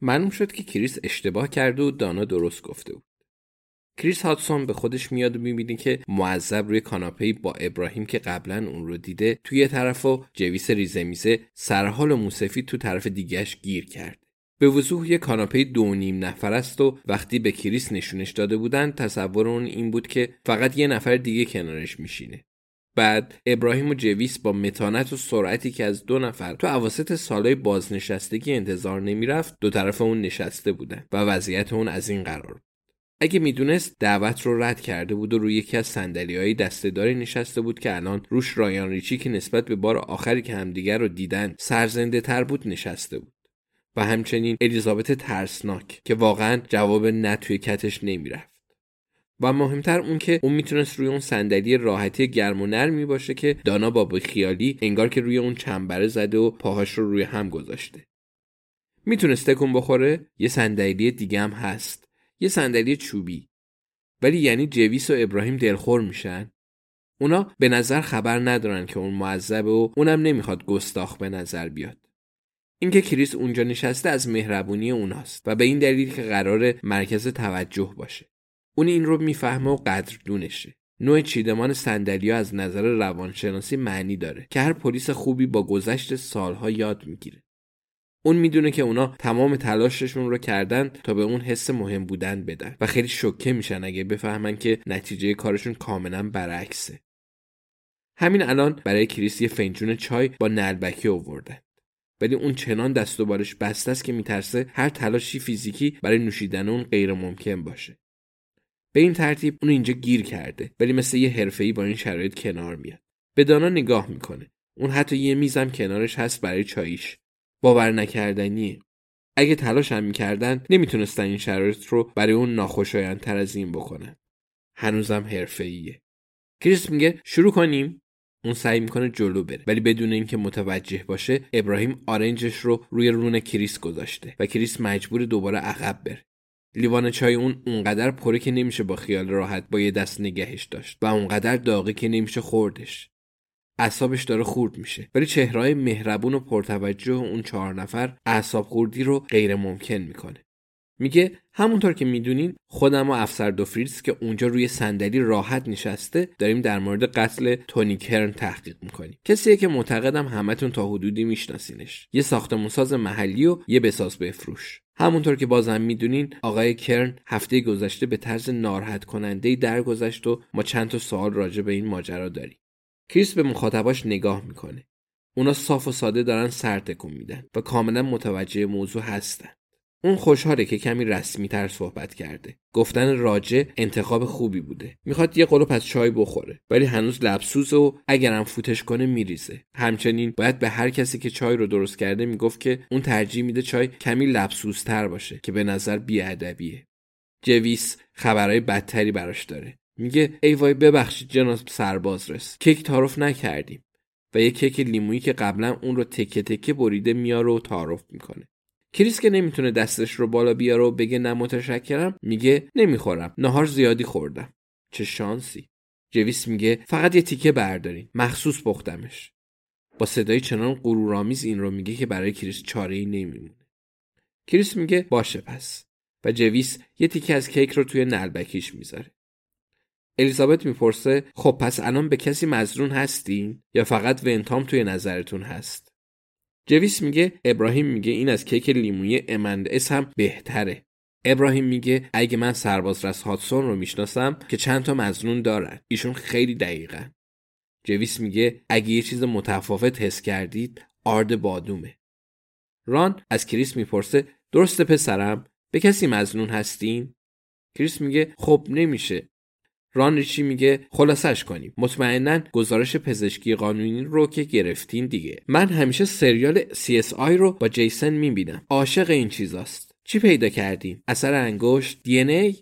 معلوم شد که کریس اشتباه کرده و دانا درست گفته بود. کریس هاتسون به خودش میاد و می‌بینه که معذب روی کاناپه با ابراهیم که قبلا اون رو دیده تو یه طرف و جویس ریزه میزه سرحال و موسفید تو طرف دیگهش گیر کرد. به وضوح یه کاناپه دو نیم نفره ست و وقتی به کریس نشونش داده بودن تصور اون این بود که فقط یه نفر دیگه کنارش میشینه. بعد ابراهیم و جویس با متانت و سرعتی که از دو نفر تو عواسط سالهای بازنشستگی انتظار نمی‌رفت دو طرف اون نشسته بودن و وضعیت اون از این قرار بود. اگه می‌دونست دعوت رو رد کرده بود و روی یکی از سندلی های دستهداری نشسته بود که الان روش رایان ریچی که نسبت به بار آخری که همدیگر رو دیدن سرزنده تر بود نشسته بود و همچنین الیزابت ترسناک که واقعا جواب نه توی کتش نمی‌رفت و مهمتر اون که اون می‌تونست روی اون صندلی راحتی گرم و نرمی باشه که دانا با خیالی انگار که روی اون چنبره زده و پاهاش رو روی هم گذاشته. می‌تونست تکون بخوره؟ یه صندلی دیگه هم هست. یه صندلی چوبی. ولی یعنی جویس و ابراهیم دلخور میشن. اونا به نظر خبر ندارن که اون معذبه و اونم نمی‌خواد گستاخ به نظر بیاد. اینکه کریس اونجا نشسته از مهربونی اوناست و به این دلیل که قرار مرکز توجه باشه. اون این رو می‌فهمه و قدردونشه. نوع چیدمان سندلیا از نظر روانشناسی معنی داره که هر پلیس خوبی با گذشت سالها یاد می‌گیره. اون می‌دونه که اونا تمام تلاششون رو کردن تا به اون حس مهم بودن بدن و خیلی شوکه میشن اگه بفهمن که نتیجه کارشون کاملا برعکسه. همین الان برای کریس یه فنجون چای با نلبکی آوردن. ولی اون چنان دست و بالش بسته است که میترسه هر تلاشی فیزیکی برای نوشیدن اون غیر ممکن باشه. به این ترتیب اون اینجا گیر کرده ولی مثل یه حرفه‌ای با این شرایط کنار میاد. به دانا نگاه می‌کنه. اون حتی یه میزم کنارش هست برای چاییش. باور نکردنیه. اگه تلاش هم می‌کردن نمی‌تونستن این شرایط رو برای اون ناخوشایندتر از این بکنن. هنوزم حرفه‌ایه. کریس میگه شروع کنیم. اون سعی می‌کنه جلو بره ولی بدون اینکه متوجه باشه ابراهیم آرنجش رو روی رون کریس گذاشته و کریس مجبور دوباره عقب بره. لیوان چای اون اونقدر پره که نمیشه با خیال راحت با یه دست نگهش داشت و اونقدر داغی که نمیشه خوردش. اعصابش داره خورد میشه. ولی چهرهای مهربون و پرتوجه اون چهار نفر اعصاب خوردی رو غیر ممکن می‌کنه. میگه همونطور که می‌دونین خودم و افسر دوفریز که اونجا روی صندلی راحت نشسته داریم در مورد قتل تونی کرن تحقیق می‌کنیم. کسیه که معتقدم همتون تا حدودی میشناسینش. یه ساختمونساز محلی و یه بساز بفروش. همونطور که بازم می‌دونین آقای کرن هفته گذشته به طرز ناراحت کننده درگذشت و ما چند تا سوال راجع به این ماجرا داریم. کریس به مخاطباش نگاه می‌کنه. اونا صاف و ساده دارن سر تکون میدن و کاملا متوجه موضوع هستن. اون خوشحاله که کمی رسمی تر صحبت کرده. گفتن راجع انتخاب خوبی بوده. می‌خواد یه قلوپ از چای بخوره ولی هنوز لبسوز و اگرم فوتش کنه میریزه. همچنین باید به هر کسی که چای رو درست کرده می‌گفت که اون ترجیح میده چای کمی لبسوزتر باشه که به نظر بیادبیه. جویس خبرهای بدتری براش داره. میگه ای وای ببخشید جناب سرباز رس کیک تعارف نکردیم. و یه کیک لیمویی که قبلا اون رو تکه تکه بریده میاره و تعارف می‌کنه. کریس که نمی‌تونه دستش رو بالا بیاره و بگه نه متشکرم میگه نمی‌خورم. نهار زیادی خوردم. چه شانسی. جویس میگه فقط یه تیکه بردارین. مخصوص پختمش. با صدای چنان غرورآمیز این رو میگه که برای کریس چاره ای نمیمونه. کریس میگه باشه پس. و جویس یه تیکه از کیک رو توی نلبکیش می‌ذاره. الیزابت می‌پرسه خب پس الان به کسی مزرون هستین؟ یا فقط ونتام توی نظرتون هست؟ جویس میگه ابراهیم میگه این از کیک لیمویی امندس هم بهتره. ابراهیم میگه اگه من سربازرس هاتسون رو می‌شناسم که چند تا مزنون دارن. ایشون خیلی دقیقن. جویس میگه اگه یه چیز متفاوت حس کردید آرد بادومه. ران از کریس می‌پرسه درسته پسرم؟ به کسی مزنون هستین؟ کریس میگه خب نمیشه. ران ریچی میگه خلاصش کنیم. مطمئنا گزارش پزشکی قانونی رو که گرفتین دیگه. من همیشه سریال CSI رو با جیسن می‌بینم. عاشق این چیزاست. چی پیدا کردین اثر انگشت دی ای؟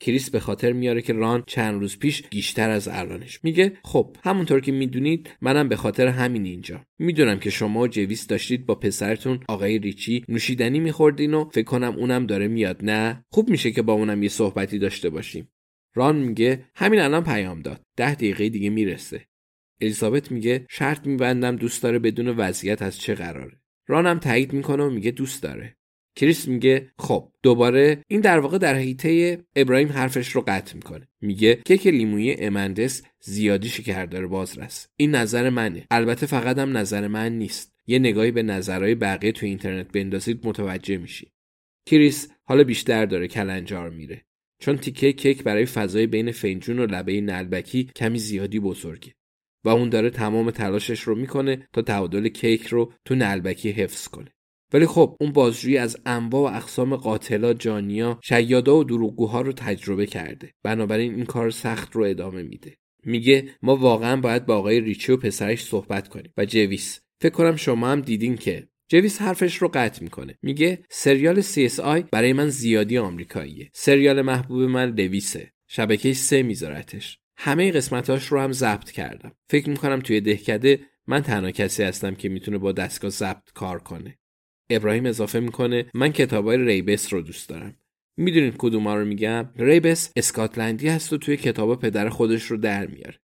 کریس به خاطر میاره که ران چند روز پیش گیشتر از الانش. میگه خب همونطور که می‌دونید منم به خاطر همین اینجا. می‌دونم که شما جویس داشتید با پسرتون آقای ریچی نوشیدنی میخوردین و فکر کنم اونم داره میاد نه؟ خوب میشه که با اونم یه صحبتی داشته باشیم. ران میگه همین الان پیام داد. ده دقیقه دیگه می‌رسه. الیزابت میگه شرط میبندم دوست داره بدون وضعیت از چه قراره. رانم تایید می‌کنه و میگه دوست داره. کریس میگه خب دوباره این در واقع در حیطه ابراهیم حرفش رو قطع می‌کنه. میگه کیک لیمویی امندس زیادی شکردار بازرس. این نظر منه. البته فقط هم نظر من نیست. یه نگاهی به نظرهای بقیه تو اینترنت بندازید متوجه میشی. کریس حالا بیشتر داره کلنجار میره. چون تیکه کیک برای فضای بین فنجون و لبه نلبکی کمی زیادی بزرگه و اون داره تمام تلاشش رو می‌کنه تا تعادل کیک رو تو نلبکی حفظ کنه. ولی خب اون بازجویی از انواع و اقسام قاتلا جانیا شیادا و دروغگوها رو تجربه کرده. بنابراین این کار سخت رو ادامه میده. میگه ما واقعا باید با آقای ریچی و پسرش صحبت کنیم. و جویس فکر کنم شما هم دیدین که جویس حرفش رو قطع می‌کنه. میگه سریال CSI برای من زیادی آمریکاییه. سریال محبوب من لویسه شبکه سه میذارتش. همه قسمتاش رو هم ضبط کردم. فکر می‌کنم توی دهکده من تنها کسی هستم که می‌تونه با دستگاه ضبط کار کنه. ابراهیم اضافه می‌کنه من کتابای ریبس رو دوست دارم. می‌دونید کدوما رو میگم؟ ریبس اسکاتلندی هست و توی کتاب پدر خودش رو در میاره.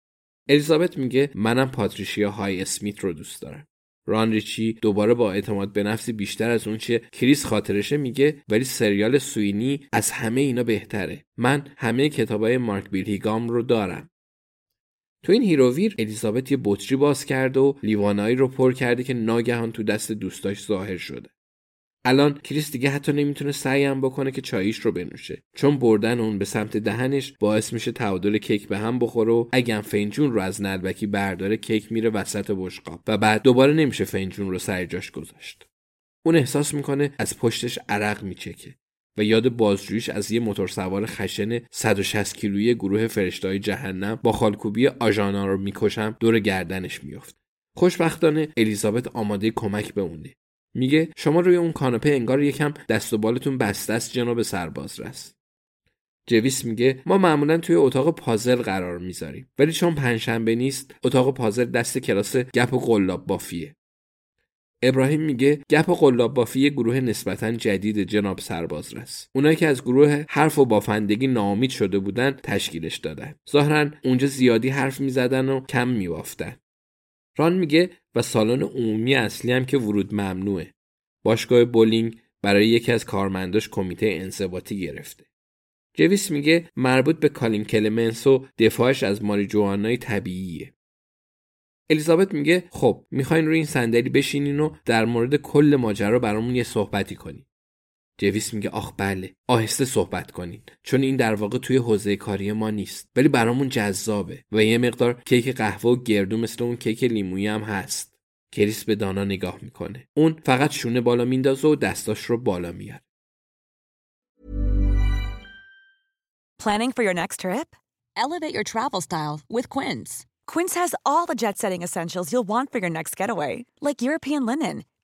الیزابت میگه منم پاتریشیا های اسمیت رو دوست دارم. ران ریچی دوباره با اعتماد به نفسی بیشتر از اون چیه کریس خاطرشه میگه ولی سریال سوینی از همه اینا بهتره. من همه کتابای مارک بیلهیگام رو دارم. تو این هیروویر الیزابت یه بطری باز کرده و لیوانایی رو پر کرده که ناگهان تو دست دوستاش ظاهر شده. الان کریس دیگه حتی نمی‌تونه سعیم بکنه که چاییش رو بنوشه. چون بردن اون به سمت دهنش باعث میشه تعادل کیک به هم بخوره و اگه فنجون رو از نلبکی برداره کیک میره وسط بشقاب و بعد دوباره نمیشه فنجون رو سر جاش گذاشت. اون احساس می‌کنه از پشتش عرق میچکه و یاد بازجوییش از یه موتور سوار خشن 160 کیلویی گروه فرشتای جهنم با خالکوبی آژانا رو می‌کشم دور گردنش میافته خوشبختانه الیزابت آماده کمک به اونه. میگه شما روی اون کاناپه انگار یکم دست و بالتون بسته است جناب سرباز رست جویس میگه ما معمولا توی اتاق پازل قرار می‌ذاریم ولی چون پنجشنبه نیست اتاق پازل دست کلاس گپ و قلاب بافیه. ابراهیم میگه گپ و قلاب بافی گروه نسبتا جدید جناب سرباز رست اونایی که از گروه حرف و بافندگی ناامید شده بودن تشکیلش دادن. ظاهرا اونجا زیادی حرف می‌زدن و کم میبافتن. ران میگه و سالن عمومی اصلی هم که ورود ممنوعه. باشگاه بولینگ برای یکی از کارمنداش کمیته انضباطی گرفته. جویس میگه مربوط به کالین کلمنس و دفاعش از ماریجوانای طبیعیه. الیزابت میگه خب می‌خواین روی این صندلی بشینین و در مورد کل ماجرا برامون یه صحبتی کنین. جویس میگه آخ بله. آهسته صحبت کنین. چون این در واقع توی حوزه کاری ما نیست. ولی برامون جذابه. و یه مقدار کیک قهوه و گردو مثل اون کیک لیمویی هم هست. کریس به دانا نگاه می‌کنه. اون فقط شونه بالا میندازه و دستاش رو بالا میاره Planning for your next trip? Elevate your travel style with Quince. Quince has all the jet-setting essentials you'll want for your next getaway, like European linen